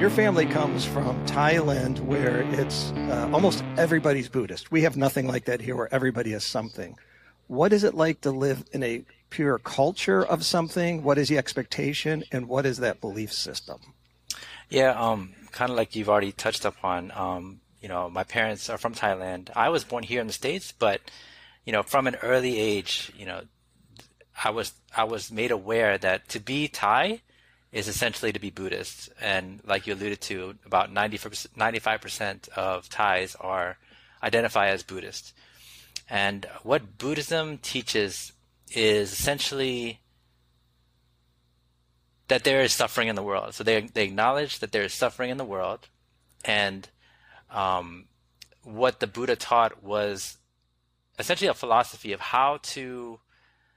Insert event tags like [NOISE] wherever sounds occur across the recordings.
Your family comes from Thailand, where it's uh, almost everybody's Buddhist. We have nothing like that here, where everybody is something. What is it like to live in a pure culture of something? What is the expectation, and what is that belief system? Yeah, um, kind of like you've already touched upon. Um, you know, my parents are from Thailand. I was born here in the states, but you know, from an early age, you know, I was I was made aware that to be Thai is essentially to be Buddhist, and like you alluded to, about 95 percent of Thais are identify as Buddhist. And what Buddhism teaches is essentially that there is suffering in the world. So they they acknowledge that there is suffering in the world, and um, what the Buddha taught was essentially a philosophy of how to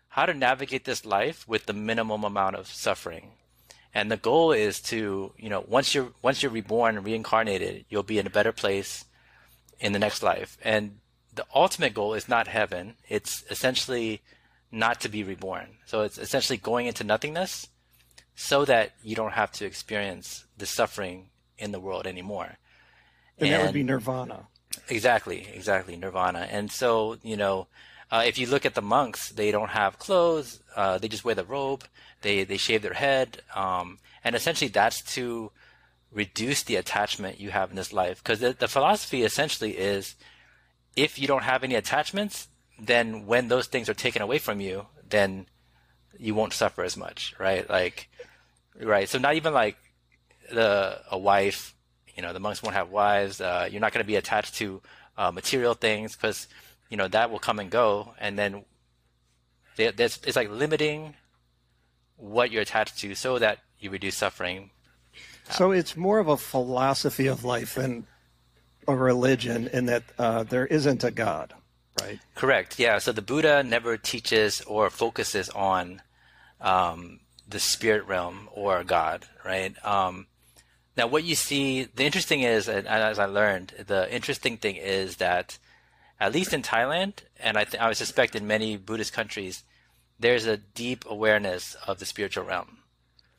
how to navigate this life with the minimum amount of suffering. And the goal is to, you know, once you're once you're reborn and reincarnated, you'll be in a better place in the next life. And the ultimate goal is not heaven. It's essentially not to be reborn. So it's essentially going into nothingness so that you don't have to experience the suffering in the world anymore. And, and that would be nirvana. Exactly, exactly, nirvana. And so, you know, uh, if you look at the monks, they don't have clothes. Uh, they just wear the robe. They they shave their head, um, and essentially that's to reduce the attachment you have in this life. Because the, the philosophy essentially is, if you don't have any attachments, then when those things are taken away from you, then you won't suffer as much, right? Like, right. So not even like the a wife you know, the monks won't have wives. Uh, you're not going to be attached to uh, material things because you know that will come and go, and then there's, it's like limiting what you're attached to so that you reduce suffering. So it's more of a philosophy of life than a religion, in that uh, there isn't a God, right? Correct. Yeah. So the Buddha never teaches or focuses on um, the spirit realm or God, right? Um, now, what you see, the interesting is, and as I learned, the interesting thing is that, at least in Thailand, and I, th- I suspect in many Buddhist countries, there's a deep awareness of the spiritual realm.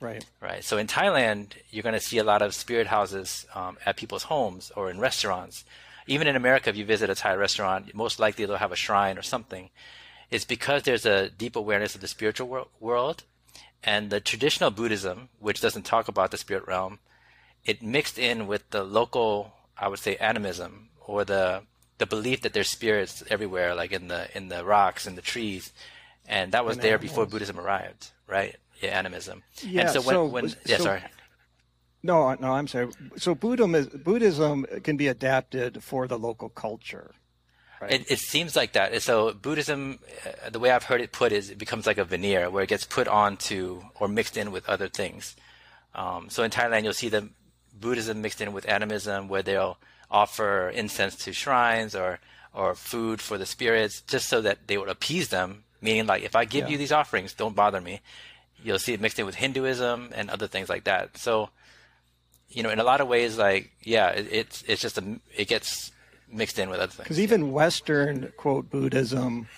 Right. Right. So in Thailand, you're going to see a lot of spirit houses um, at people's homes or in restaurants. Even in America, if you visit a Thai restaurant, most likely they'll have a shrine or something. It's because there's a deep awareness of the spiritual wor- world, and the traditional Buddhism, which doesn't talk about the spirit realm, it mixed in with the local, I would say, animism or the the belief that there's spirits everywhere, like in the in the rocks and the trees, and that was and there animals. before Buddhism arrived, right? Yeah, animism. Yeah. And so when, so, when yeah, so, sorry. No, no, I'm sorry. So Buddhism is, Buddhism can be adapted for the local culture. Right? It, it seems like that. So Buddhism, uh, the way I've heard it put is it becomes like a veneer where it gets put onto or mixed in with other things. Um, so in Thailand, you'll see the Buddhism mixed in with animism, where they'll offer incense to shrines or or food for the spirits, just so that they would appease them. Meaning, like, if I give yeah. you these offerings, don't bother me. You'll see it mixed in with Hinduism and other things like that. So, you know, in a lot of ways, like, yeah, it, it's it's just a it gets mixed in with other things. Because even Western quote Buddhism,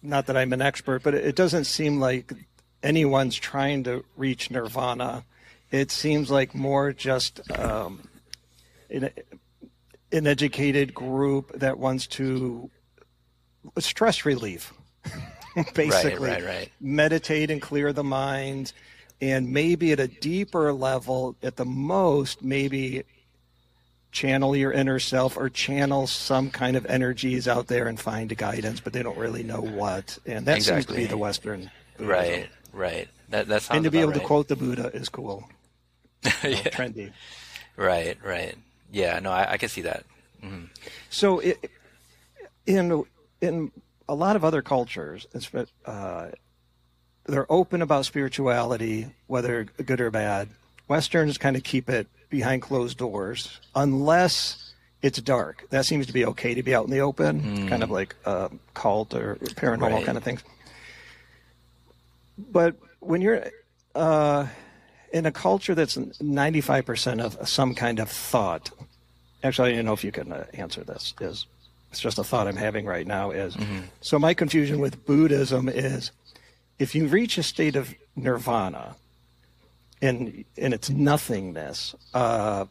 not that I'm an expert, but it doesn't seem like anyone's trying to reach nirvana it seems like more just um, an, an educated group that wants to stress relief, [LAUGHS] basically. Right, right, right. Meditate and clear the mind, and maybe at a deeper level, at the most, maybe channel your inner self or channel some kind of energies out there and find guidance, but they don't really know what. And that exactly. seems to be the Western. Buddhism. Right, right. That, that and to be able right. to quote the Buddha is cool. [LAUGHS] yeah. trendy. Right, right. Yeah, no, I, I can see that. Mm-hmm. So, it, in in a lot of other cultures, uh, they're open about spirituality, whether good or bad. Westerns kind of keep it behind closed doors, unless it's dark. That seems to be okay to be out in the open, mm. kind of like uh, cult or paranormal right. kind of things. But when you're uh, in a culture that's 95% of some kind of thought, actually, I don't know if you can uh, answer this, is it's just a thought I'm having right now is, mm-hmm. so my confusion with Buddhism is if you reach a state of nirvana in in its nothingness. Uh,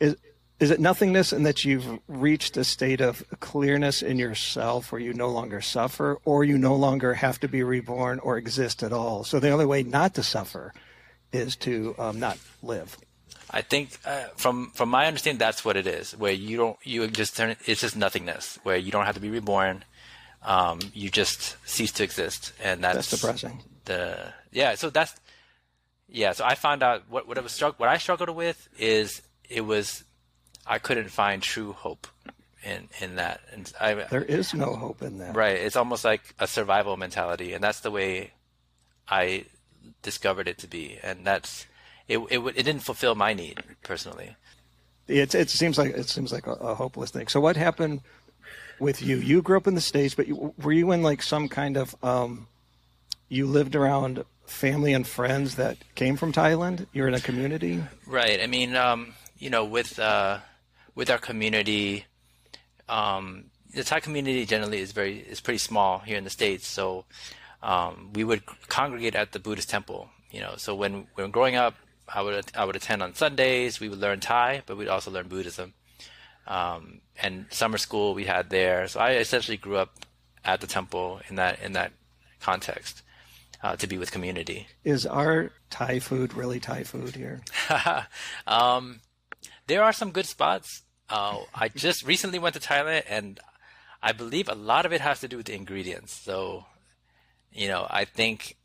is is it nothingness in that you've reached a state of clearness in yourself where you no longer suffer, or you no longer have to be reborn or exist at all? So the only way not to suffer is to um, not live. I think uh, from from my understanding, that's what it is. Where you don't you just turn it's just nothingness. Where you don't have to be reborn. Um, you just cease to exist, and that's, that's depressing. The yeah, so that's yeah. So I found out what what I was struck what I struggled with is it was I couldn't find true hope in in that. And I, there is no hope in that. Right. It's almost like a survival mentality, and that's the way I discovered it to be. And that's it. It, it didn't fulfill my need personally. It it seems like it seems like a, a hopeless thing. So what happened with you? You grew up in the states, but you, were you in like some kind of um, you lived around family and friends that came from Thailand? You're in a community, right? I mean, um, you know, with uh, with our community, um, the Thai community generally is very is pretty small here in the states. So um, we would congregate at the Buddhist temple. You know, so when when growing up, I would I would attend on Sundays. We would learn Thai, but we'd also learn Buddhism. Um, and summer school we had there. So I essentially grew up at the temple in that in that context uh, to be with community. Is our Thai food really Thai food here? [LAUGHS] um, there are some good spots. Uh, I just recently went to Thailand, and I believe a lot of it has to do with the ingredients. So, you know, I think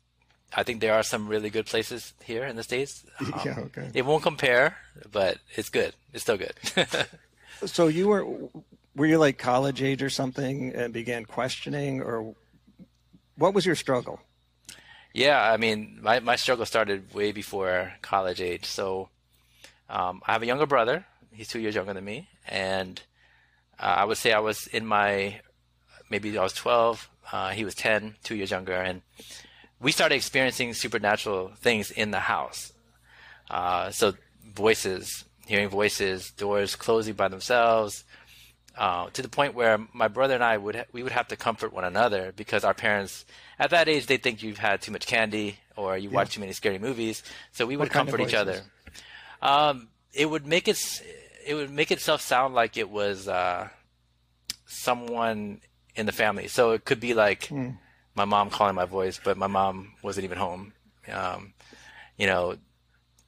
I think there are some really good places here in the states. [LAUGHS] Um, yeah, okay. It won't compare, but it's good. It's still good. [LAUGHS] so you were were you like college age or something and began questioning, or what was your struggle? Yeah, I mean, my my struggle started way before college age. So um, I have a younger brother. He's two years younger than me, and uh, I would say I was in my maybe I was 12. Uh, he was 10, two years younger, and we started experiencing supernatural things in the house. Uh, so voices, hearing voices, doors closing by themselves, uh, to the point where my brother and I would ha- we would have to comfort one another because our parents at that age they think you've had too much candy or you yeah. watch too many scary movies, so we would comfort each other. Um, it would make it it would make itself sound like it was uh, someone in the family. So it could be like mm. my mom calling my voice, but my mom wasn't even home. Um, you know,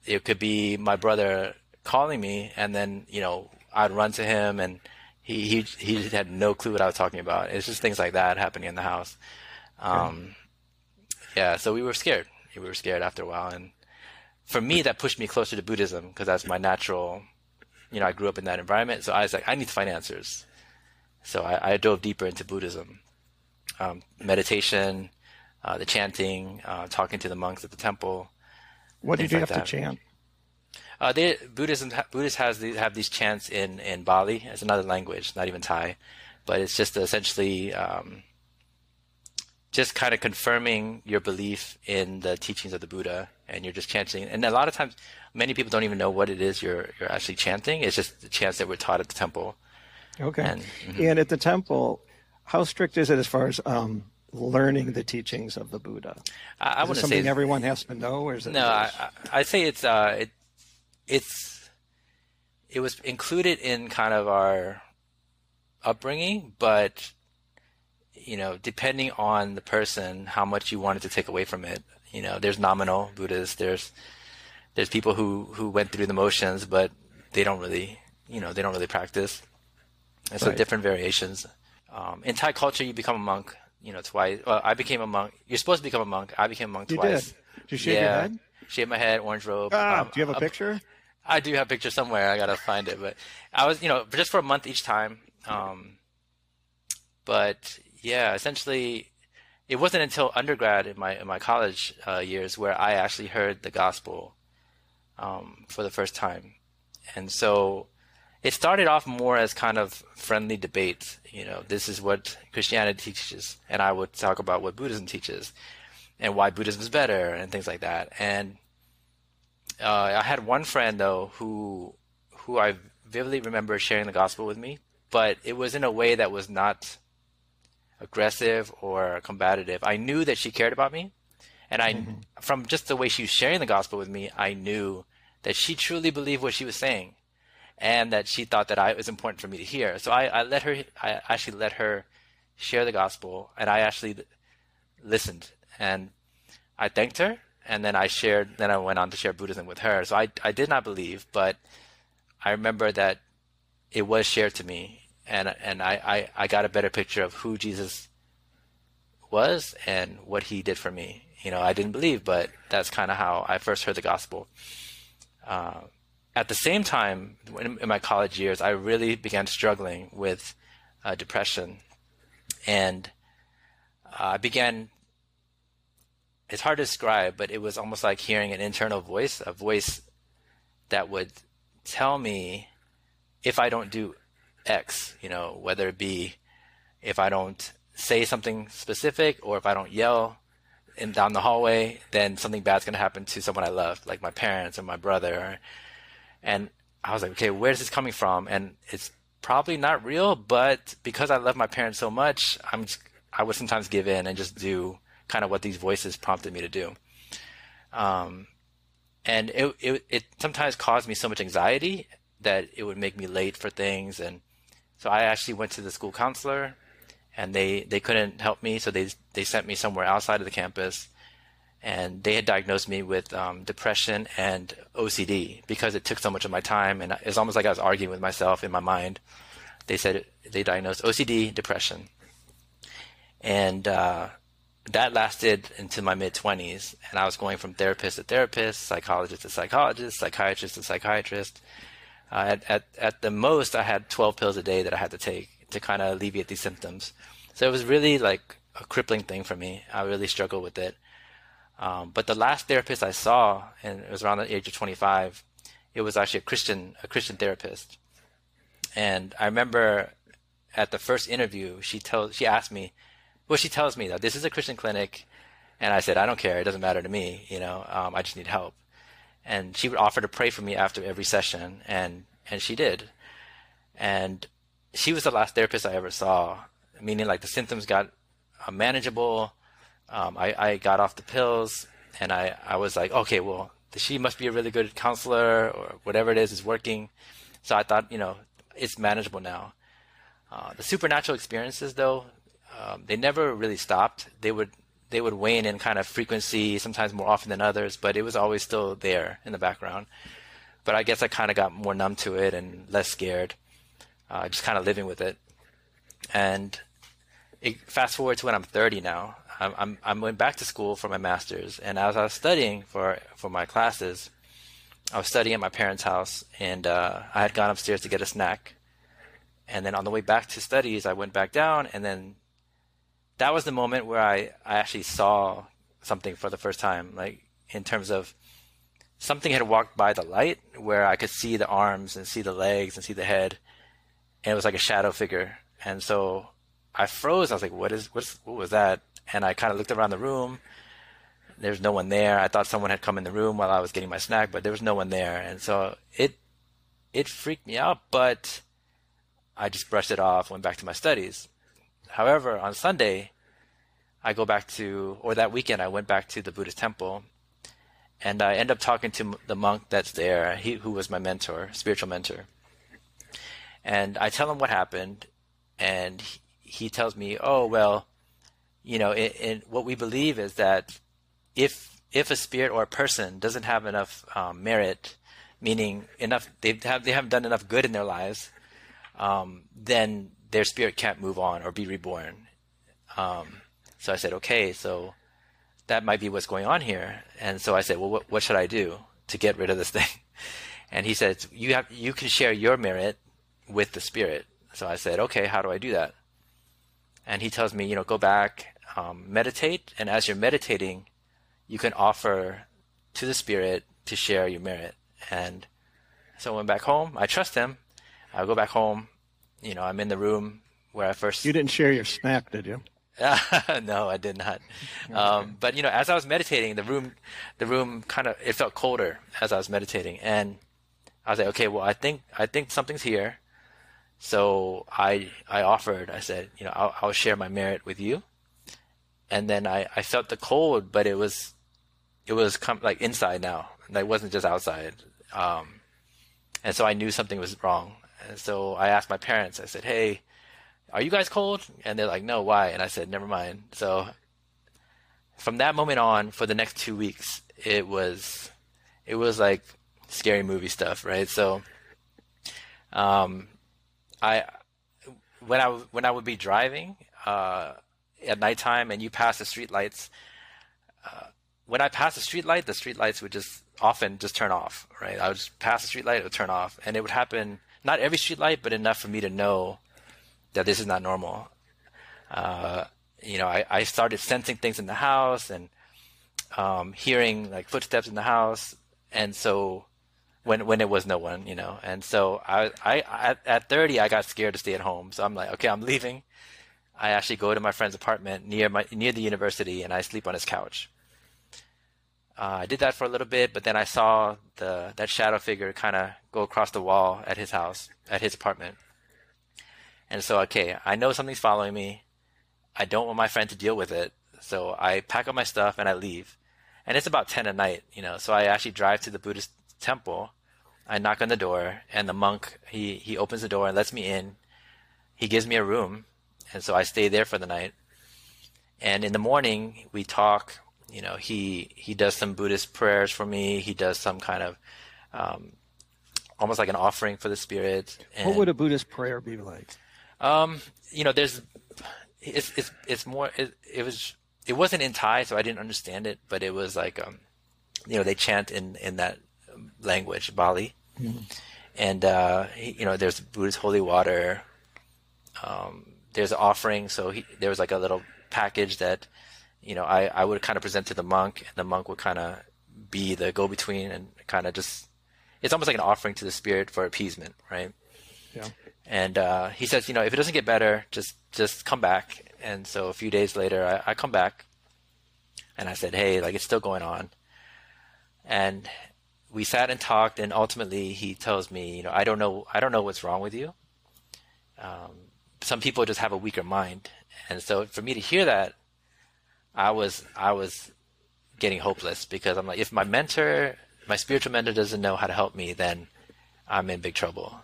it could be my brother calling me, and then you know I'd run to him, and he he he had no clue what I was talking about. It's just things like that happening in the house. Um, yeah, so we were scared. We were scared after a while, and for me, that pushed me closer to Buddhism because that's my natural. You know, I grew up in that environment, so I was like, I need to find answers. So I, I dove deeper into Buddhism, um, meditation, uh, the chanting, uh, talking to the monks at the temple. What did you like have that. to chant? Uh, they, Buddhism Buddhists has these, have these chants in in Pali. It's another language, not even Thai, but it's just essentially um, just kind of confirming your belief in the teachings of the Buddha, and you're just chanting. And a lot of times, many people don't even know what it is you're you're actually chanting. It's just the chants that were taught at the temple. Okay. And, mm-hmm. and at the temple, how strict is it as far as um, learning the teachings of the Buddha? I, I something say everyone has to know, or is it? No, I, I say it's uh, it, it's it was included in kind of our upbringing, but you know, depending on the person, how much you wanted to take away from it. You know, there's nominal Buddhists. There's there's people who who went through the motions, but they don't really, you know, they don't really practice. And so right. different variations. Um, in Thai culture, you become a monk. You know, twice. Well, I became a monk. You're supposed to become a monk. I became a monk you twice. Did. Did you shave yeah. your head? Shave my head, orange robe. Ah, um, do you have a picture? I do have a picture somewhere. I gotta find it. But I was, you know, just for a month each time. Um, but yeah, essentially, it wasn't until undergrad in my in my college uh, years where I actually heard the gospel um, for the first time, and so it started off more as kind of friendly debate. You know, this is what Christianity teaches, and I would talk about what Buddhism teaches, and why Buddhism is better, and things like that. And uh, I had one friend though who who I vividly remember sharing the gospel with me, but it was in a way that was not aggressive or combative. I knew that she cared about me, And I, mm-hmm. from just the way she was sharing the gospel with me, I knew that she truly believed what she was saying and that she thought that I, it was important for me to hear. So I, I let her, I actually let her share the gospel and I actually listened and I thanked her and then I shared, then I went on to share Buddhism with her. So I, I did not believe, but I remember that it was shared to me and, and I, I, I got a better picture of who Jesus was and what he did for me. You know, I didn't believe, but that's kind of how I first heard the gospel. Uh, at the same time, in, in, my college years, I really began struggling with uh, depression, and uh, I began. It's hard to describe, but it was almost like hearing an internal voice, a voice that would tell me if I don't do X, you know, whether it be if I don't say something specific or if I don't yell in down the hallway, then something bad's gonna happen to someone I love, like my parents or my brother. And I was like, okay, where's this coming from? And it's probably not real, but because I love my parents so much, I'm just, I would sometimes give in and just do kind of what these voices prompted me to do. Um, and it, it it sometimes caused me so much anxiety that it would make me late for things, and so I actually went to the school counselor and they, they couldn't help me, so they they sent me somewhere outside of the campus, and they had diagnosed me with um, depression and OCD because it took so much of my time, and it's almost like I was arguing with myself in my mind. They said they diagnosed OCD, depression, and uh, that lasted into my mid twenties, and I was going from therapist to therapist, psychologist to psychologist, psychiatrist to psychiatrist. Uh, at, at at the most, I had 12 pills a day that I had to take to kind of alleviate these symptoms. So it was really like a crippling thing for me. I really struggled with it. Um, but the last therapist I saw, and it was around the age of 25, it was actually a Christian, a Christian therapist. And I remember at the first interview, she told, she asked me, well, she tells me that this is a Christian clinic, and I said, I don't care, it doesn't matter to me, you know, um, I just need help. And she would offer to pray for me after every session, and and she did. And she was the last therapist I ever saw, meaning like the symptoms got uh, manageable. Um, I, I got off the pills and I, I was like, okay, well, she must be a really good counselor or whatever it is is working. So I thought, you know, it's manageable now. Uh, the supernatural experiences, though, um, they never really stopped. They would they would wane in kind of frequency, sometimes more often than others, but it was always still there in the background. But I guess I kind of got more numb to it and less scared uh, just kind of living with it. And it, fast forward to when I'm 30 now, I'm, I'm, I'm going back to school for my master's, and as I was studying for for my classes, I was studying at my parents' house, and uh, I had gone upstairs to get a snack, and then on the way back to studies, I went back down, and then that was the moment where I, I actually saw something for the first time, like in terms of something had walked by the light where I could see the arms and see the legs and see the head, and it was like a shadow figure. And so I froze. I was like, "What is? What's? What was that?" And I kind of looked around the room. There's no one there. I thought someone had come in the room while I was getting my snack, but there was no one there. And so it it freaked me out, but I just brushed it off, went back to my studies. However, on Sunday, I go back to, or that weekend, I went back to the Buddhist temple, and I end up talking to the monk that's there, he who was my mentor, spiritual mentor. And I tell him what happened, and he tells me, "Oh well, you know, in, in what we believe is that if if a spirit or a person doesn't have enough um, merit, meaning enough they have they haven't done enough good in their lives, um, then their spirit can't move on or be reborn." Um, so I said, "Okay, so." That might be what's going on here, and so I said, "Well, what, what should I do to get rid of this [LAUGHS] thing?" And he said, "You have you can share your merit with the spirit. So I said, okay, how do I do that? And he tells me, you know, go back, um, meditate, and as you're meditating, you can offer to the spirit to share your merit. And so I went back home. I trust him. I go back home. You know, I'm in the room where I first. You didn't share your snack, did you? [LAUGHS] no, I did not. Um, but you know, as I was meditating, the room, the room kind of it felt colder as I was meditating, and I was like, okay, well, I think I think something's here. So I I offered. I said, you know, I'll, I'll share my merit with you. And then I, I felt the cold, but it was it was com- like inside now. It wasn't just outside. Um, and so I knew something was wrong. And so I asked my parents. I said, "Hey, are you guys cold?" And they're like, "No, why?" And I said, "Never mind." So from that moment on, for the next two weeks, it was it was like scary movie stuff, right? So, um, I when I when I would be driving uh, at nighttime and you pass the street lights, uh, when I pass the street light, the street lights would just often just turn off, right? I would just pass the street light, it would turn off, and it would happen not every street light, but enough for me to know that this is not normal. Uh, you know, I, I started sensing things in the house and um, hearing like footsteps in the house, and so when when it was no one, you know, and so I I at, at 30 I got scared to stay at home, so I'm like, okay, I'm leaving. I actually go to my friend's apartment near my near the university, and I sleep on his couch. Uh, I did that for a little bit, but then I saw the that shadow figure kind of go across the wall at his house, at his apartment. And so, okay, I know something's following me. I don't want my friend to deal with it, so I pack up my stuff and I leave. And it's about ten at night, you know. So I actually drive to the Buddhist temple. I knock on the door, and the monk he he opens the door and lets me in. He gives me a room, and so I stay there for the night. And in the morning, we talk you know, he he does some Buddhist prayers for me. He does some kind of um, almost like an offering for the spirit. And, what would a Buddhist prayer be like? Um, you know, there's it's it's it's more it, it was it wasn't in Thai, so I didn't understand it, but it was like um, you know, they chant in in that language, Pali, mm-hmm. and uh, you know, there's Buddhist holy water. Um, there's an offering, so he, there was like a little package that you know, I, I would kind of present to the monk, and the monk would kind of be the go between and kind of just, it's almost like an offering to the spirit for appeasement, right? Yeah. And uh, he says, you know, if it doesn't get better, just just come back. And so a few days later, I, I come back, and I said, hey, like it's still going on. And we sat and talked, and ultimately he tells me, you know, I don't know, I don't know what's wrong with you. Um, some people just have a weaker mind, and so for me to hear that I was I was getting hopeless because I'm like, if my mentor, my spiritual mentor doesn't know how to help me, then I'm in big trouble.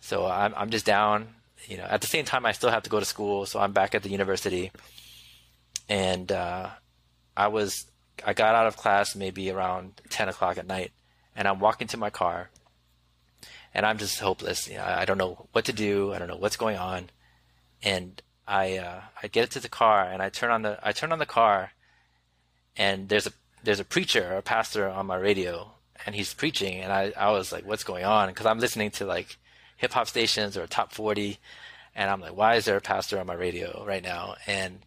So I'm I'm just down. You know, at the same time, I still have to go to school, so I'm back at the university, and uh, I was I got out of class maybe around ten o'clock at night, and I'm walking to my car, and I'm just hopeless. You know, I don't know what to do. I don't know what's going on, and I uh, I get it to the car and I turn on the I turn on the car, and there's a there's a preacher or a pastor on my radio and he's preaching and I I was like what's going on? Because I'm listening to like hip hop stations or top forty, and I'm like why is there a pastor on my radio right now? And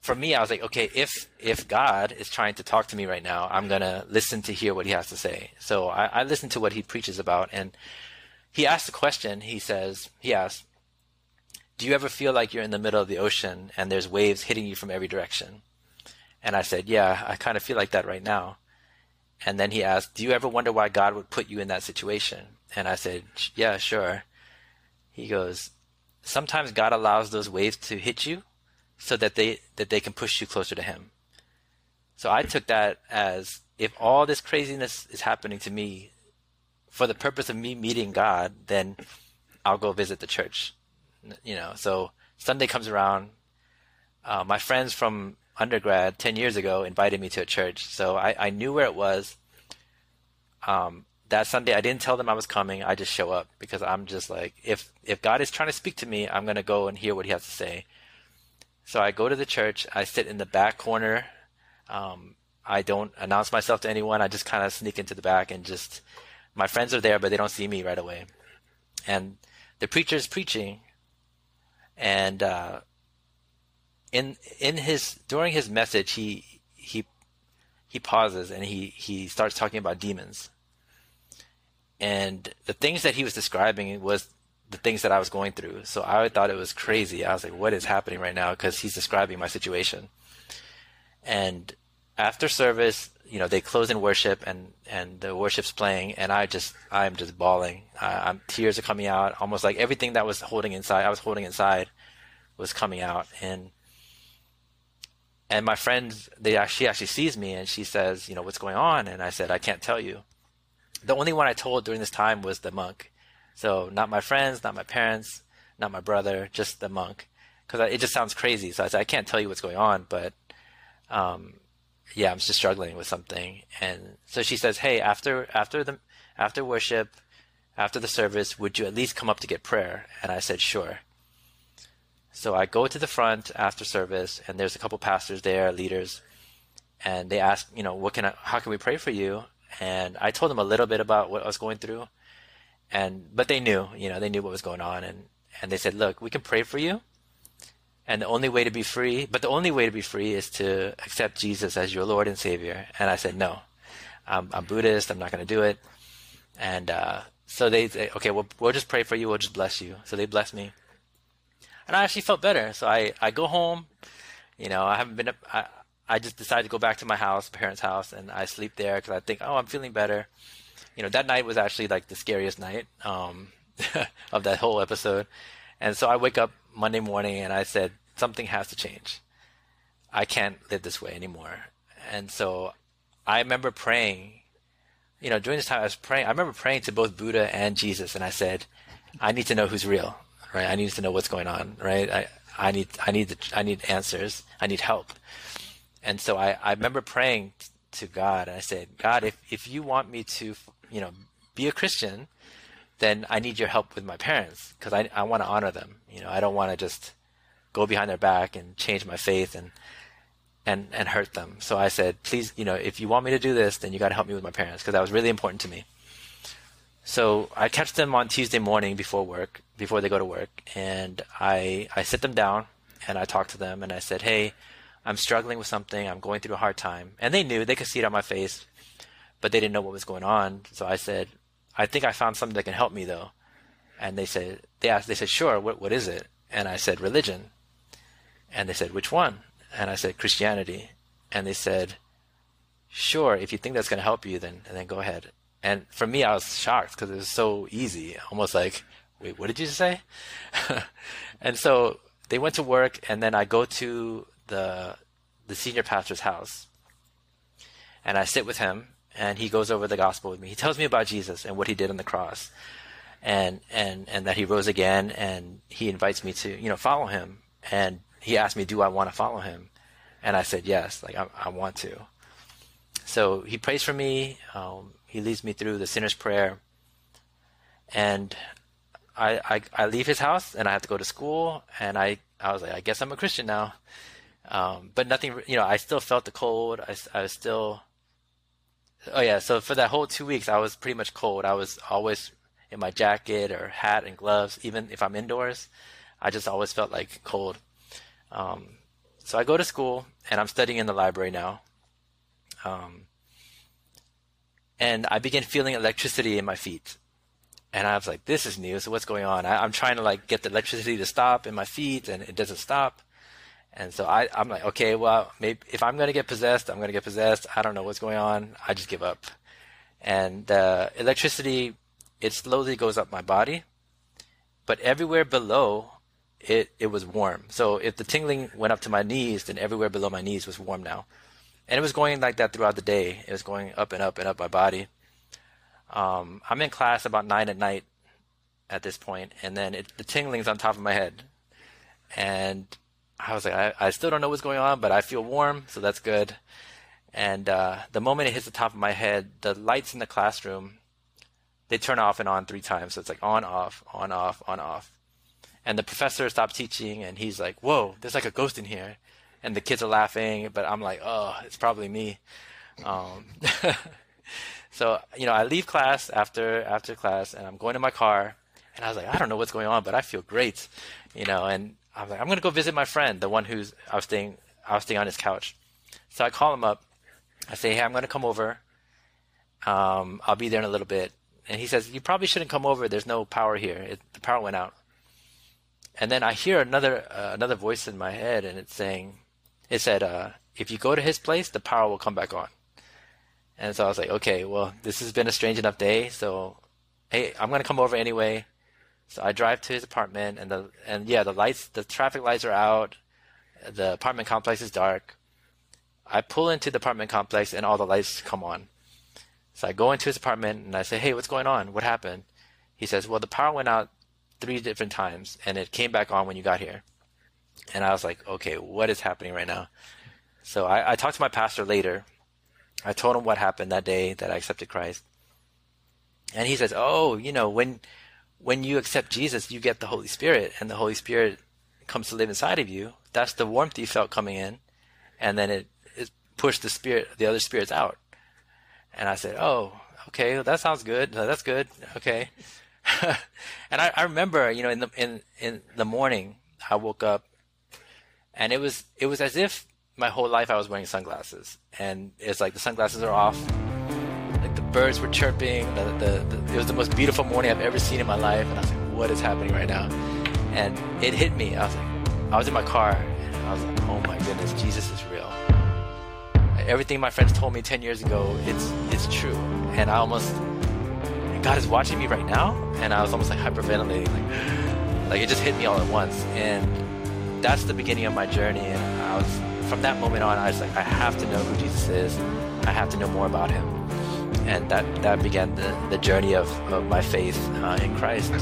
for me I was like okay if if God is trying to talk to me right now I'm gonna listen to hear what he has to say. So I, I listen to what he preaches about and he asked a question. He says he asked do you ever feel like you're in the middle of the ocean and there's waves hitting you from every direction? And I said, yeah, I kind of feel like that right now. And then he asked, do you ever wonder why God would put you in that situation? And I said, yeah, sure. He goes, sometimes God allows those waves to hit you so that they, that they can push you closer to him. So I took that as if all this craziness is happening to me for the purpose of me meeting God, then I'll go visit the church you know, so Sunday comes around. Uh, my friends from undergrad 10 years ago invited me to a church. So I, I knew where it was. Um, that Sunday, I didn't tell them I was coming. I just show up because I'm just like, if, if God is trying to speak to me, I'm going to go and hear what he has to say. So I go to the church. I sit in the back corner. Um, I don't announce myself to anyone. I just kind of sneak into the back and just, my friends are there, but they don't see me right away. And the preacher is preaching and uh, in in his during his message, he he he pauses and he he starts talking about demons. And the things that he was describing was the things that I was going through. So I thought it was crazy. I was like, "What is happening right now?" Because he's describing my situation. And after service, you know, they close in worship and and the worship's playing, and I just I'm just bawling. I, am tears are coming out, almost like everything that was holding inside, I was holding inside, was coming out, and and my friend, they actually actually sees me and she says, you know, what's going on? And I said, I can't tell you. The only one I told during this time was the monk. So not my friends, not my parents, not my brother, just the monk, because it just sounds crazy. So I said, I can't tell you what's going on, but um, yeah, I'm just struggling with something. And so she says, hey, after after the after worship, after the service, would you at least come up to get prayer? And I said, sure. So I go to the front after service, and there's a couple pastors there, leaders, and they ask, you know, what can I, how can we pray for you? And I told them a little bit about what I was going through, and but they knew, you know, they knew what was going on, and and they said, look, we can pray for you, and the only way to be free, but the only way to be free is to accept Jesus as your Lord and Savior. And I said, no, I'm, I'm Buddhist. I'm not going to do it. And uh, so they say, okay, we'll, we'll just pray for you. We'll just bless you. So they bless me and I actually felt better. So I, I go home, you know, I haven't been, I, I just decided to go back to my house, parents' house, and I sleep there because I think, oh, I'm feeling better. You know, that night was actually like the scariest night um, [LAUGHS] of that whole episode. And so I wake up Monday morning and I said, something has to change. I can't live this way anymore. And so I remember praying, you know, during this time I was praying, I remember praying to both Buddha and Jesus, and I said, I need to know who's real right? I need to know what's going on, right? I, I need, I need, the, I need answers. I need help. And so I, I remember praying t- to God and I said, God, if, if you want me to, you know, be a Christian, then I need your help with my parents because I, I want to honor them. You know, I don't want to just go behind their back and change my faith and, and, and hurt them. So I said, please, you know, if you want me to do this, then you got to help me with my parents because that was really important to me. So I catch them on Tuesday morning before work, before they go to work, and I I sit them down and I talk to them and I said, "Hey, I'm struggling with something. I'm going through a hard time." And they knew they could see it on my face, but they didn't know what was going on. So I said, "I think I found something that can help me, though." And they said, they asked, they said, "Sure. What what is it?" And I said, "Religion." And they said, "Which one?" And I said, "Christianity." And they said, "Sure. If you think that's going to help you, then then go ahead." And for me, I was shocked because it was so easy, almost like, wait, what did you say? [LAUGHS] and so they went to work, and then I go to the the senior pastor's house, and I sit with him, and he goes over the gospel with me. He tells me about Jesus and what he did on the cross, and and and that he rose again, and he invites me to you know follow him. And he asked me, do I want to follow him? And I said yes, like I, I want to. So he prays for me. Um, he leads me through the sinner's prayer. And I, I, I leave his house and I have to go to school. And I, I was like, I guess I'm a Christian now. Um, but nothing, you know, I still felt the cold. I, I was still, oh yeah. So for that whole two weeks, I was pretty much cold. I was always in my jacket or hat and gloves. Even if I'm indoors, I just always felt like cold. Um, so I go to school and I'm studying in the library now. Um, and I begin feeling electricity in my feet. And I was like, this is new. So what's going on? I, am trying to like get the electricity to stop in my feet and it doesn't stop. And so I, I'm like, okay, well, maybe if I'm going to get possessed, I'm going to get possessed. I don't know what's going on. I just give up. And uh, electricity, it slowly goes up my body, but everywhere below, it, it was warm. So if the tingling went up to my knees, then everywhere below my knees was warm now and it was going like that throughout the day. It was going up and up and up my body. Um, I'm in class about nine at night at this point, and then it, the tingling's on top of my head, and I was like, I, I, still don't know what's going on, but I feel warm, so that's good. And uh, the moment it hits the top of my head, the lights in the classroom they turn off and on three times, so it's like on off, on off, on off. And the professor stopped teaching, and he's like, "Whoa, there's like a ghost in here." and the kids are laughing, but I'm like, oh, it's probably me. Um, [LAUGHS] so you know, I leave class after after class, and I'm going to my car, and I was like, I don't know what's going on, but I feel great, you know. And I'm like, I'm gonna go visit my friend, the one who's I was staying I was staying on his couch. So I call him up. I say, hey, I'm gonna come over. Um, I'll be there in a little bit. And he says, you probably shouldn't come over. There's no power here. It, the power went out. And then I hear another uh, another voice in my head, and it's saying, it said, uh, if you go to his place, the power will come back on. And so I was like, okay, well, this has been a strange enough day, so hey, I'm gonna come over anyway. So I drive to his apartment, and the and yeah, the lights, the traffic lights are out. The apartment complex is dark, I pull into the apartment complex and all the lights come on. So I go into his apartment and I say, "Hey, what's going on? What happened?" He says, "Well, the power went out three different times and it came back on when you got here." And I was like, "Okay, what is happening right now?" So I, I talked to my pastor later. I told him what happened that day that I accepted Christ. And he says, "Oh, you know, when when you accept Jesus, you get the Holy Spirit, and the Holy Spirit comes to live inside of you. That's the warmth you felt coming in, and then it, it pushed the spirit, the other spirits out." And I said, "Oh, okay, well, that sounds good. That's good. Okay." [LAUGHS] and I, I remember, you know, in the in in the morning, I woke up, and it was it was as if my whole life I was wearing sunglasses, and it's like the sunglasses are off, birds were chirping. The, the, the, it was the most beautiful morning I've ever seen in my life, and I was like, "What is happening right now?" And it hit me. I was like, I was in my car, and I was like, "Oh my goodness, Jesus is real." Everything my friends told me ten years ago, it's it's true, and I almost God is watching me right now, and I was almost like hyperventilating, like [GASPS] like it just hit me all at once, and that's the beginning of my journey, and I was from that moment on, I was like, I have to know who Jesus is. I have to know more about him. And that, that began the, the journey of, of my faith uh, in Christ.